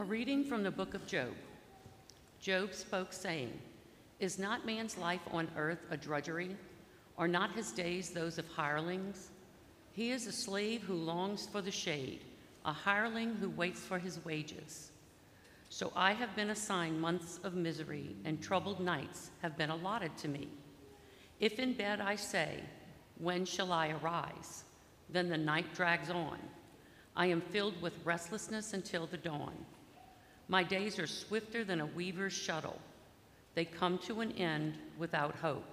A reading from the book of Job. Job spoke, saying, Is not man's life on earth a drudgery? Are not his days those of hirelings? He is a slave who longs for the shade, a hireling who waits for his wages. So I have been assigned months of misery, and troubled nights have been allotted to me. If in bed I say, When shall I arise? Then the night drags on. I am filled with restlessness until the dawn. My days are swifter than a weaver's shuttle. They come to an end without hope.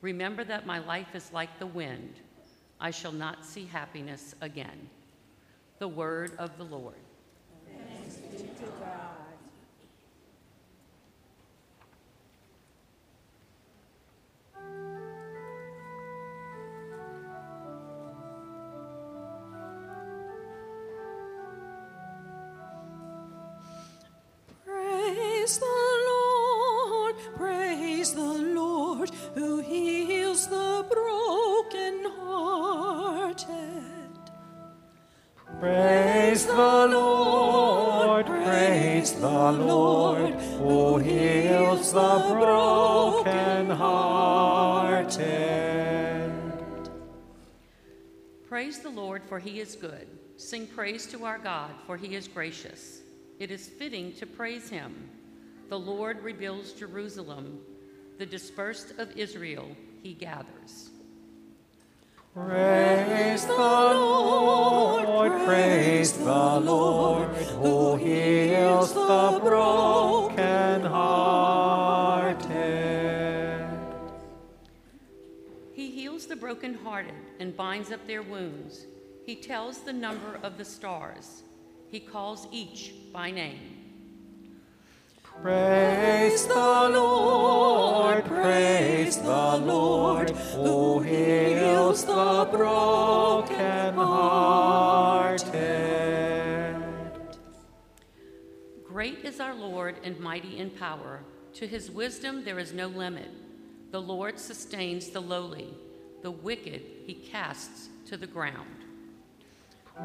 Remember that my life is like the wind. I shall not see happiness again. The word of the Lord. Praise the Lord, praise the Lord, who heals the brokenhearted. Praise the Lord, for he is good. Sing praise to our God, for he is gracious. It is fitting to praise him. The Lord rebuilds Jerusalem, the dispersed of Israel he gathers. Praise the Lord, praise the Lord, who heals the brokenhearted. He heals the brokenhearted and binds up their wounds. He tells the number of the stars. He calls each by name. Praise the Lord, praise the Lord, who heals the brokenhearted. Great is our Lord and mighty in power. To his wisdom there is no limit. The Lord sustains the lowly, the wicked he casts to the ground.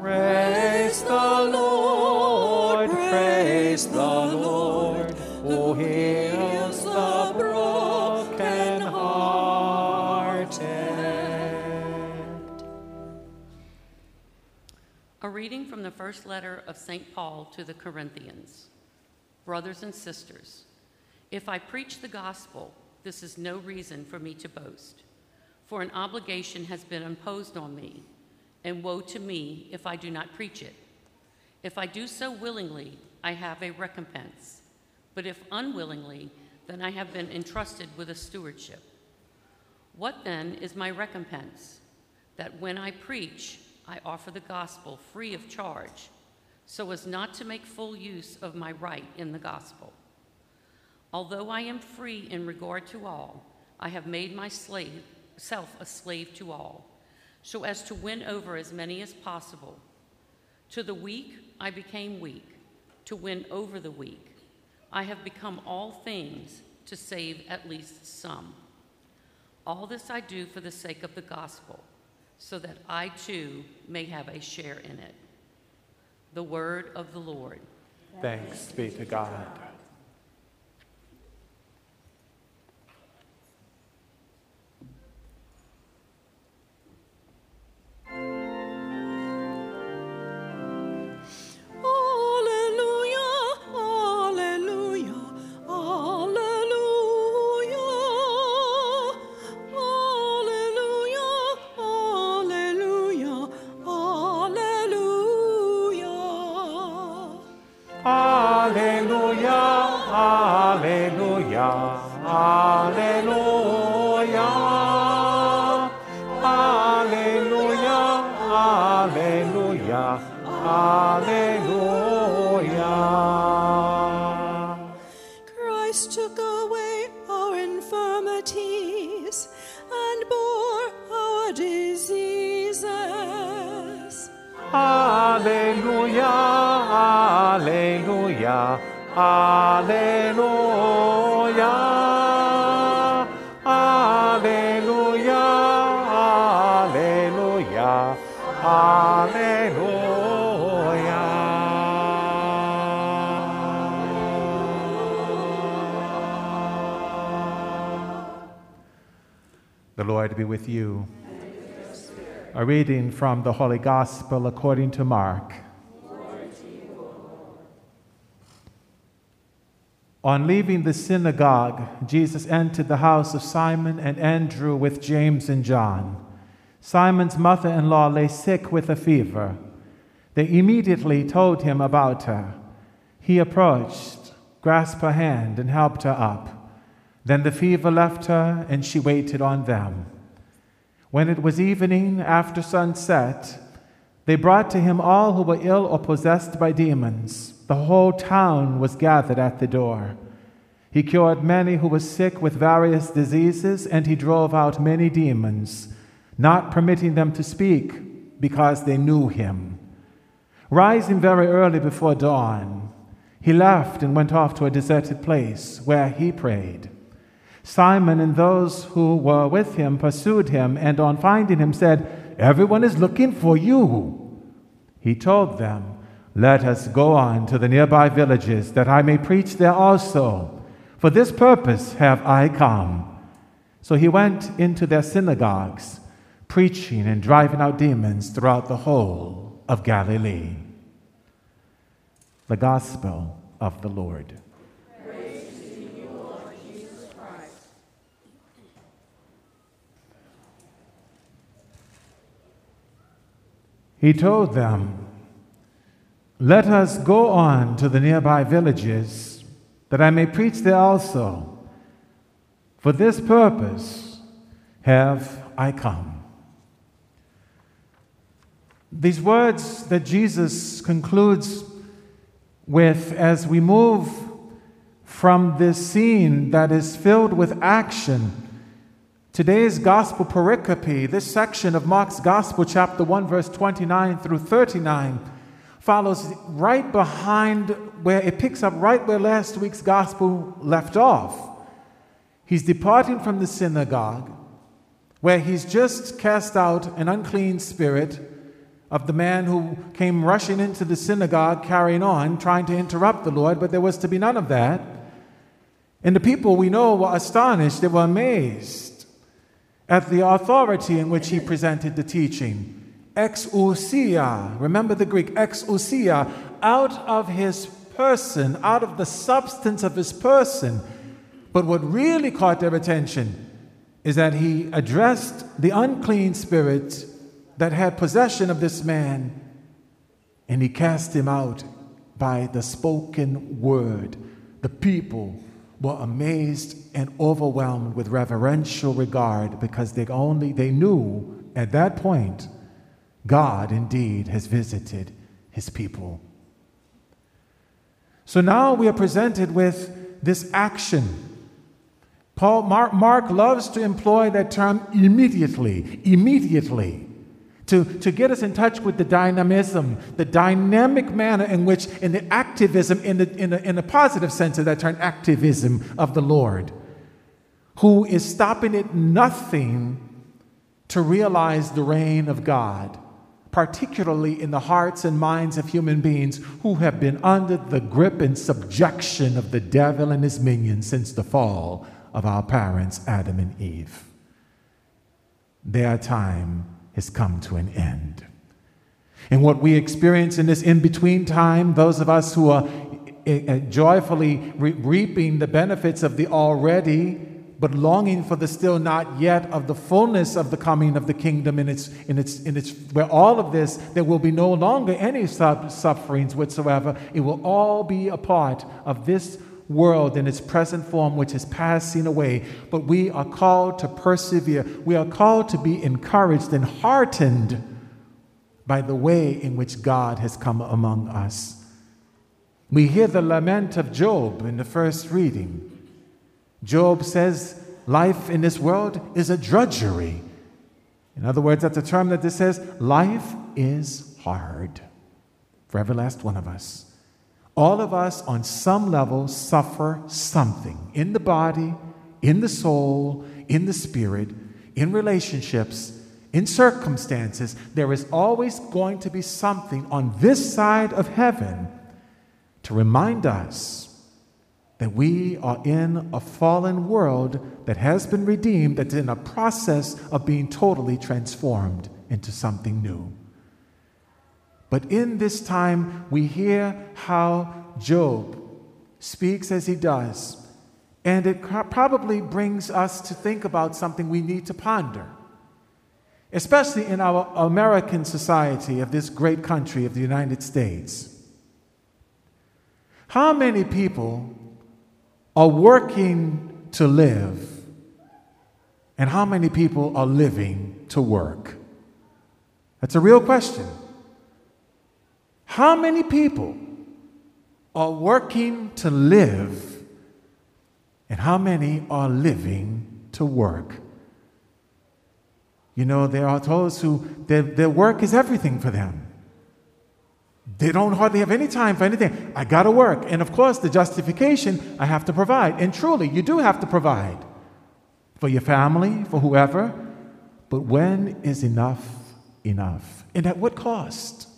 Praise the Lord, praise the Lord, who heals the brokenhearted. A reading from the first letter of St. Paul to the Corinthians. Brothers and sisters, if I preach the gospel, this is no reason for me to boast, for an obligation has been imposed on me, and woe to me if I do not preach it. If I do so willingly, I have a recompense, but if unwillingly, then I have been entrusted with a stewardship. What then is my recompense? That when I preach, I offer the gospel free of charge, so as not to make full use of my right in the gospel. Although I am free in regard to all, I have made my slave, self a slave to all, so as to win over as many as possible. To the weak, I became weak, to win over the weak. I have become all things to save at least some. All this I do for the sake of the gospel, so that I too may have a share in it. The word of the Lord. Thanks be to God. Alleluia, Alleluia, Alleluia. Alleluia, Alleluia, Alleluia. The Lord be with you. A reading from the Holy Gospel according to Mark. On leaving the synagogue, Jesus entered the house of Simon and Andrew with James and John. Simon's mother in law lay sick with a fever. They immediately told him about her. He approached, grasped her hand, and helped her up. Then the fever left her, and she waited on them. When it was evening, after sunset, they brought to him all who were ill or possessed by demons. The whole town was gathered at the door. He cured many who were sick with various diseases, and he drove out many demons, not permitting them to speak because they knew him. Rising very early before dawn, he left and went off to a deserted place where he prayed. Simon and those who were with him pursued him, and on finding him said, Everyone is looking for you. He told them, Let us go on to the nearby villages, that I may preach there also. For this purpose have I come. So he went into their synagogues, preaching and driving out demons throughout the whole of Galilee. The Gospel of the Lord. He told them, Let us go on to the nearby villages, that I may preach there also. For this purpose have I come. These words that Jesus concludes with as we move from this scene that is filled with action Today's gospel pericope, this section of Mark's gospel, chapter 1, verse 29 through 39, follows right behind where it picks up right where last week's gospel left off. He's departing from the synagogue where he's just cast out an unclean spirit of the man who came rushing into the synagogue carrying on, trying to interrupt the Lord, but there was to be none of that. And the people we know were astonished, they were amazed at the authority in which he presented the teaching. Exousia, remember the Greek, exousia, out of his person, out of the substance of his person. But what really caught their attention is that he addressed the unclean spirit that had possession of this man and he cast him out by the spoken word. The people were amazed and overwhelmed with reverential regard because they only they knew at that point God indeed has visited his people. So now we are presented with this action. Paul Mark, Mark loves to employ that term immediately, immediately to, to get us in touch with the dynamism, the dynamic manner in which, in the activism, in the, in, the, in the positive sense of that term, activism of the Lord, who is stopping at nothing to realize the reign of God, particularly in the hearts and minds of human beings who have been under the grip and subjection of the devil and his minions since the fall of our parents, Adam and Eve. Their time has come to an end. And what we experience in this in between time, those of us who are eh, eh, joyfully re- reaping the benefits of the already, but longing for the still not yet of the fullness of the coming of the kingdom in its, in its, in its, where all of this, there will be no longer any sub- sufferings whatsoever. It will all be a part of this world in its present form, which is passing away, but we are called to persevere. We are called to be encouraged and heartened by the way in which God has come among us. We hear the lament of Job in the first reading. Job says, Life in this world is a drudgery. In other words, that's a term that this says, life is hard for every last one of us. All of us, on some level, suffer something in the body, in the soul, in the spirit, in relationships, in circumstances. There is always going to be something on this side of heaven to remind us that we are in a fallen world that has been redeemed, that's in a process of being totally transformed into something new. But in this time, we hear how Job speaks as he does, and it probably brings us to think about something we need to ponder, especially in our American society of this great country of the United States. How many people are working to live, and how many people are living to work? That's a real question. How many people are working to live, and how many are living to work? You know, there are those who their, their work is everything for them. They don't hardly have any time for anything. I got to work. And of course, the justification, I have to provide. And truly, you do have to provide for your family, for whoever. But when is enough enough? And at what cost?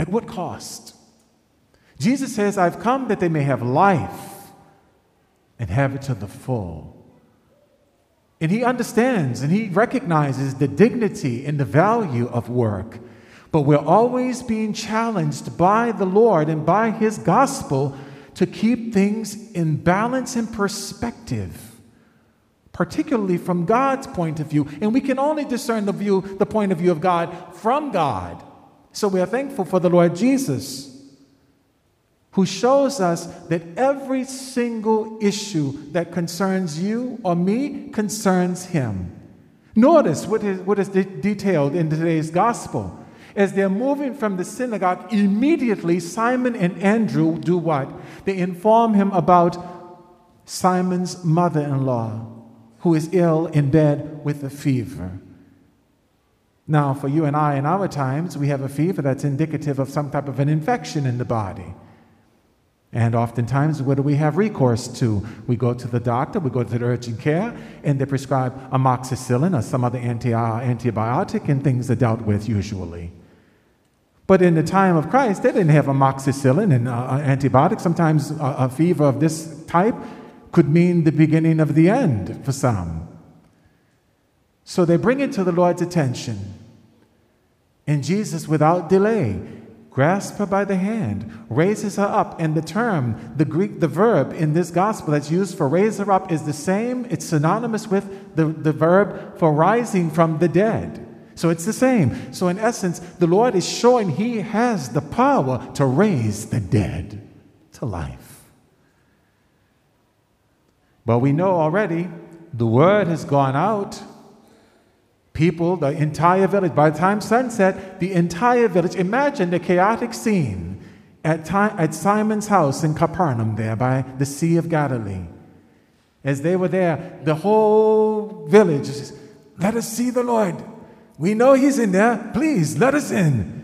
At what cost? Jesus says, I've come that they may have life and have it to the full. And he understands and he recognizes the dignity and the value of work. But we're always being challenged by the Lord and by His gospel to keep things in balance and perspective, particularly from God's point of view. And we can only discern the view, the point of view of God from God. So we are thankful for the Lord Jesus, who shows us that every single issue that concerns you or me concerns Him. Notice what is, what is de- detailed in today's gospel. As they're moving from the synagogue, immediately Simon and Andrew do what? They inform him about Simon's mother in law, who is ill in bed with a fever. Now, for you and I, in our times, we have a fever that's indicative of some type of an infection in the body. And oftentimes, what do we have recourse to? We go to the doctor, we go to the urgent care, and they prescribe amoxicillin or some other anti- antibiotic, and things are dealt with usually. But in the time of Christ, they didn't have amoxicillin and uh, uh, antibiotics. Sometimes a, a fever of this type could mean the beginning of the end for some. So they bring it to the Lord's attention. And Jesus, without delay, grasps her by the hand, raises her up. And the term, the Greek, the verb in this gospel that's used for raise her up is the same. It's synonymous with the, the verb for rising from the dead. So it's the same. So, in essence, the Lord is showing He has the power to raise the dead to life. But we know already the word has gone out. People, the entire village, by the time sunset, the entire village, imagine the chaotic scene at, time, at Simon's house in Capernaum, there by the Sea of Galilee. As they were there, the whole village, let us see the Lord. We know he's in there. Please let us in.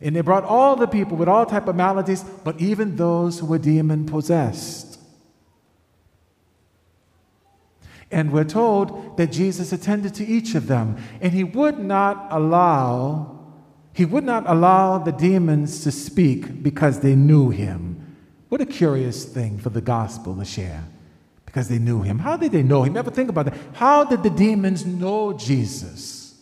And they brought all the people with all type of maladies, but even those who were demon possessed. And we're told that Jesus attended to each of them, and he would not allow he would not allow the demons to speak because they knew him. What a curious thing for the gospel to share. Because they knew him. How did they know him? Never think about that. How did the demons know Jesus?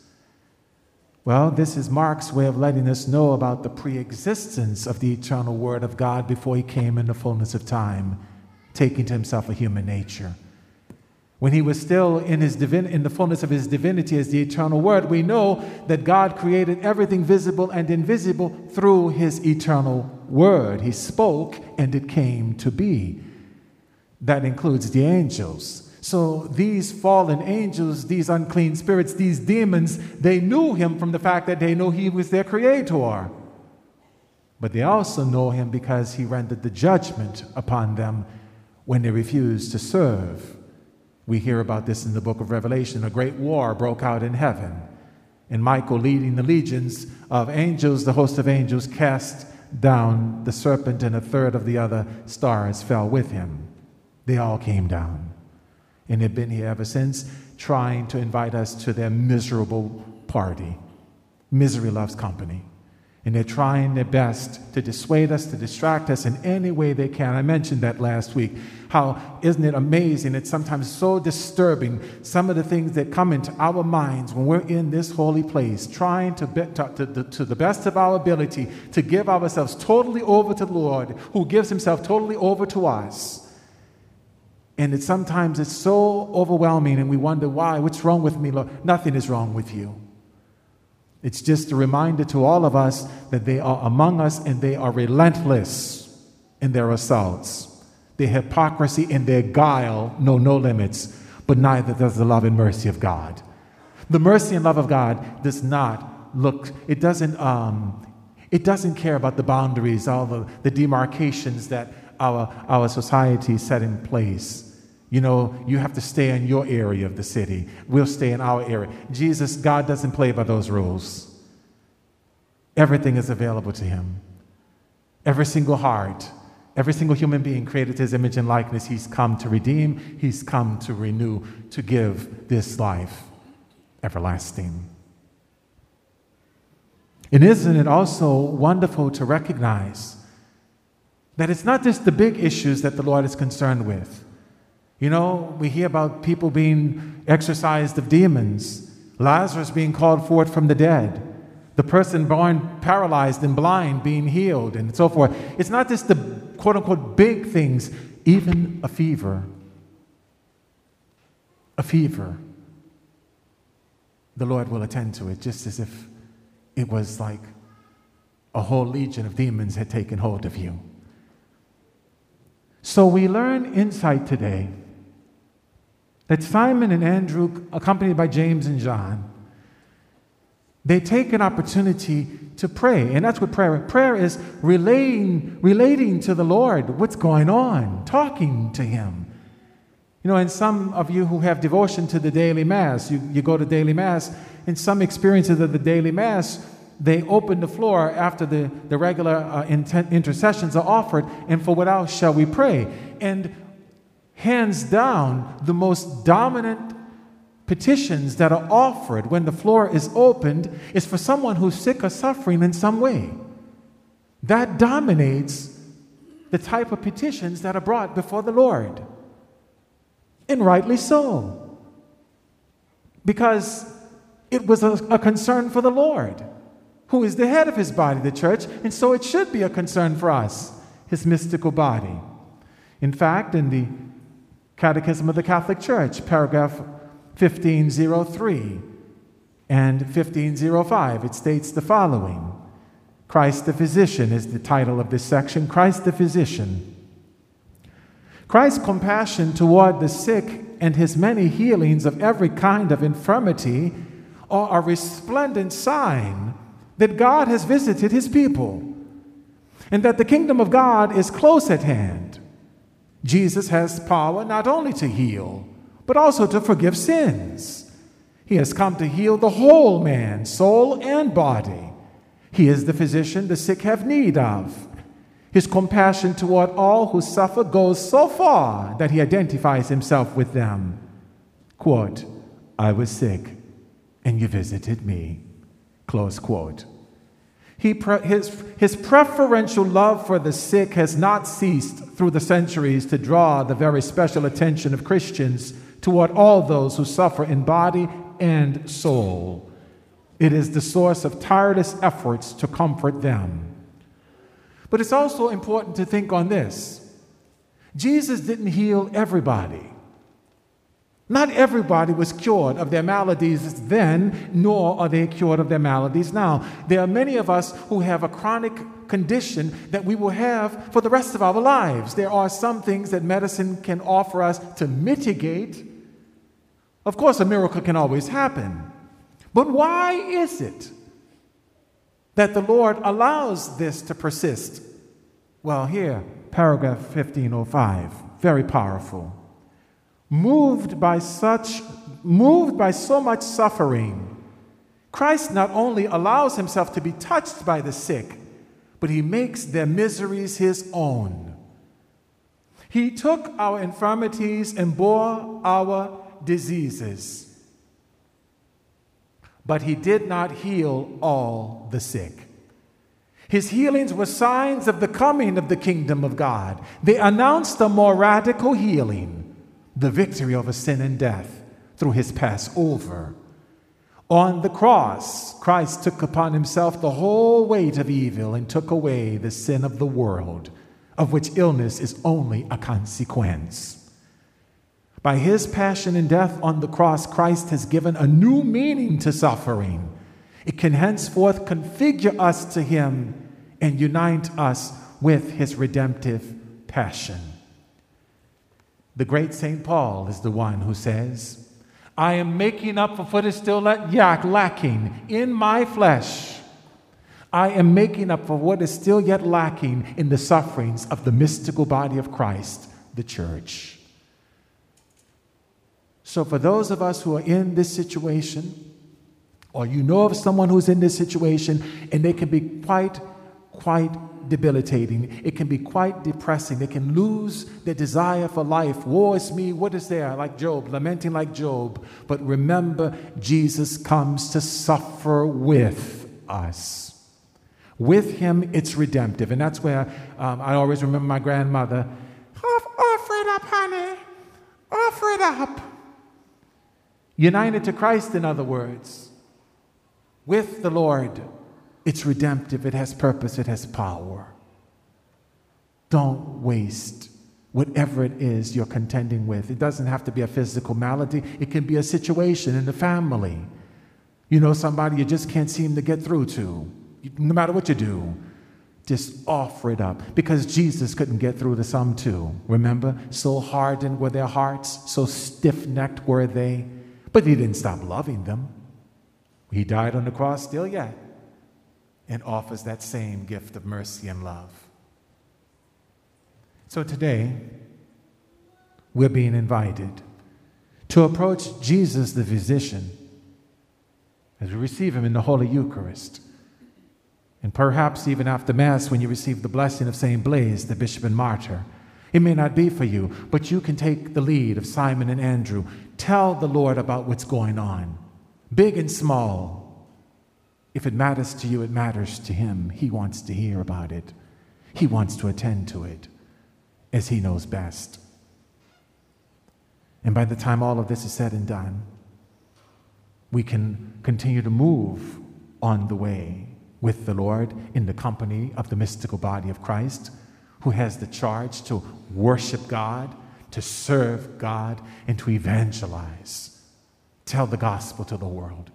Well, this is Mark's way of letting us know about the pre existence of the eternal Word of God before he came in the fullness of time, taking to himself a human nature. When he was still in, his divin- in the fullness of his divinity as the eternal Word, we know that God created everything visible and invisible through his eternal Word. He spoke and it came to be. That includes the angels. So these fallen angels, these unclean spirits, these demons, they knew him from the fact that they knew he was their creator. But they also know him because he rendered the judgment upon them when they refused to serve. We hear about this in the book of Revelation. A great war broke out in heaven. And Michael, leading the legions of angels, the host of angels, cast down the serpent, and a third of the other stars fell with him. They all came down and have been here ever since, trying to invite us to their miserable party. Misery loves company. And they're trying their best to dissuade us, to distract us in any way they can. I mentioned that last week. How isn't it amazing? It's sometimes so disturbing, some of the things that come into our minds when we're in this holy place, trying to, be, to, to, to the best of our ability to give ourselves totally over to the Lord, who gives himself totally over to us. And it sometimes it's so overwhelming, and we wonder why. What's wrong with me, Lord? Nothing is wrong with you. It's just a reminder to all of us that they are among us and they are relentless in their assaults. Their hypocrisy and their guile know no limits, but neither does the love and mercy of God. The mercy and love of God does not look, it doesn't, um, it doesn't care about the boundaries, all the, the demarcations that our, our society set in place. You know, you have to stay in your area of the city. We'll stay in our area. Jesus, God doesn't play by those rules. Everything is available to him. Every single heart, every single human being created his image and likeness, he's come to redeem, he's come to renew, to give this life everlasting. And isn't it also wonderful to recognize that it's not just the big issues that the Lord is concerned with? You know, we hear about people being exorcised of demons, Lazarus being called forth from the dead, the person born paralyzed and blind being healed, and so forth. It's not just the quote unquote big things, even a fever. A fever. The Lord will attend to it just as if it was like a whole legion of demons had taken hold of you. So we learn insight today that Simon and Andrew, accompanied by James and John, they take an opportunity to pray. And that's what prayer is. Prayer is relating, relating to the Lord what's going on, talking to Him. You know, and some of you who have devotion to the daily Mass, you, you go to daily Mass, in some experiences of the daily Mass, they open the floor after the, the regular uh, intent, intercessions are offered, and for what else shall we pray? And hands down, the most dominant petitions that are offered when the floor is opened is for someone who's sick or suffering in some way. That dominates the type of petitions that are brought before the Lord. And rightly so. Because it was a, a, concern for the Lord, who is the head of his body, the church, and so it should be a concern for us, his mystical body. In fact, in the Catechism of the Catholic Church, paragraph 1503 and 1505. It states the following Christ the Physician is the title of this section. Christ the Physician. Christ's compassion toward the sick and his many healings of every kind of infirmity are a resplendent sign that God has visited his people and that the kingdom of God is close at hand. Jesus has power not only to heal, but also to forgive sins. He has come to heal the whole man, soul and body. He is the physician the sick have need of. His compassion toward all who suffer goes so far that he identifies himself with them. Quote, I was sick and you visited me. Close quote. He pre- his, his preferential love for the sick has not ceased through the centuries to draw the very special attention of Christians toward all those who suffer in body and soul. It is the source of tireless efforts to comfort them. But it's also important to think on this Jesus didn't heal everybody. Not everybody was cured of their maladies then, nor are they cured of their maladies now. There are many of us who have a chronic condition that we will have for the rest of our lives. There are some things that medicine can offer us to mitigate. Of course, a miracle can always happen. But why is it that the Lord allows this to persist? Well, here, paragraph 1505, very powerful moved by such moved by so much suffering. Christ not only allows himself to be touched by the sick but he makes their miseries his own. He took our infirmities and bore our diseases but he did not heal all the sick. His healings were signs of the coming of the kingdom of God. They announced a more radical healing, the victory over sin and death through his Passover. On the cross, Christ took upon himself the whole weight of evil and took away the sin of the world, of which illness is only a consequence. By his passion and death on the cross, Christ has given a new meaning to suffering. It can henceforth configure us to him and unite us with his redemptive passion. The great St. Paul is the one who says, I am making up for what is still lacking in my flesh. I am making up for what is still yet lacking in the sufferings of the mystical body of Christ, the church. So, for those of us who are in this situation, or you know of someone who's in this situation, and they can be quite, quite debilitating. It can be quite depressing. They can lose their desire for life. Woe is me, what is there? Like Job, lamenting like Job. But remember, Jesus comes to suffer with us. With him, it's redemptive. And that's where um, I always remember my grandmother offer it up, honey. Offer it up. United to Christ, in other words, with the Lord it's redemptive, it has purpose, it has power. Don't waste whatever it is you're contending with. It doesn't have to be a physical malady, it can be a situation in the family. You know, somebody you just can't seem to get through to, no matter what you do. Just offer it up because Jesus couldn't get through to some too. Remember? So hardened were their hearts, so stiff necked were they, but he didn't stop loving them. He died on the cross still yet and offers that same gift of mercy and love. So today, we're being invited to approach Jesus the physician as we receive him in the Holy Eucharist. And perhaps even after Mass, when you receive the blessing of St. Blaise, the bishop and martyr, it may not be for you, but you can take the lead of Simon and Andrew. Tell the Lord about what's going on, big and small, if it matters to you, it matters to him. He wants to hear about it, he wants to attend to it as he knows best. And by the time all of this is said and done, we can continue to move on the way with the Lord in the company of the mystical body of Christ, who has the charge to worship God, to serve God, and to evangelize, tell the gospel to the world.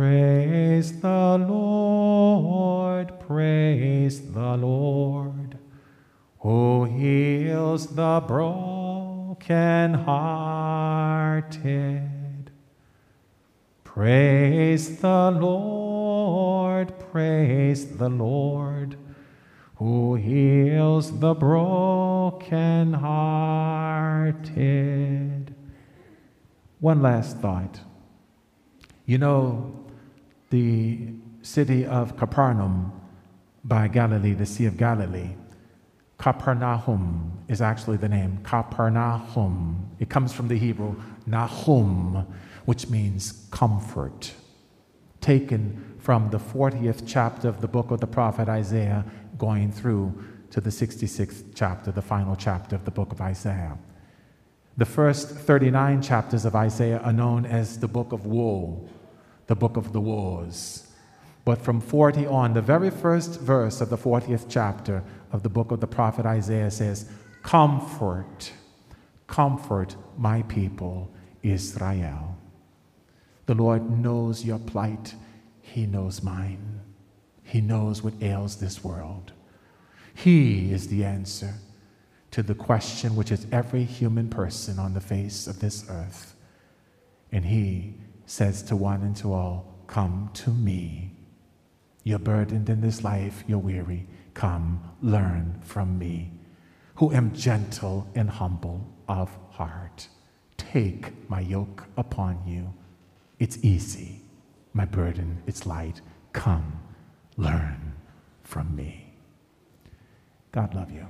Praise the Lord, praise the Lord, who heals the broken hearted. Praise the Lord, praise the Lord, who heals the broken hearted. One last thought. You know, the city of Capernaum by Galilee, the Sea of Galilee. Capernaum is actually the name. Capernaum. It comes from the Hebrew Nahum, which means comfort. Taken from the 40th chapter of the book of the prophet Isaiah, going through to the 66th chapter, the final chapter of the book of Isaiah. The first 39 chapters of Isaiah are known as the book of woe the book of the wars. But from 40 on, the very first verse of the 40th chapter of the book of the prophet Isaiah says, Comfort, comfort my people, Israel. The Lord knows your plight, He knows mine. He knows what ails this world. He is the answer to the question which is every human person on the face of this earth. And He says to one and to all, Come to me. You're burdened in this life, you're weary. Come, learn from me, who am gentle and humble of heart. Take my yoke upon you. It's easy. My burden, it's light. Come, learn from me. God love you.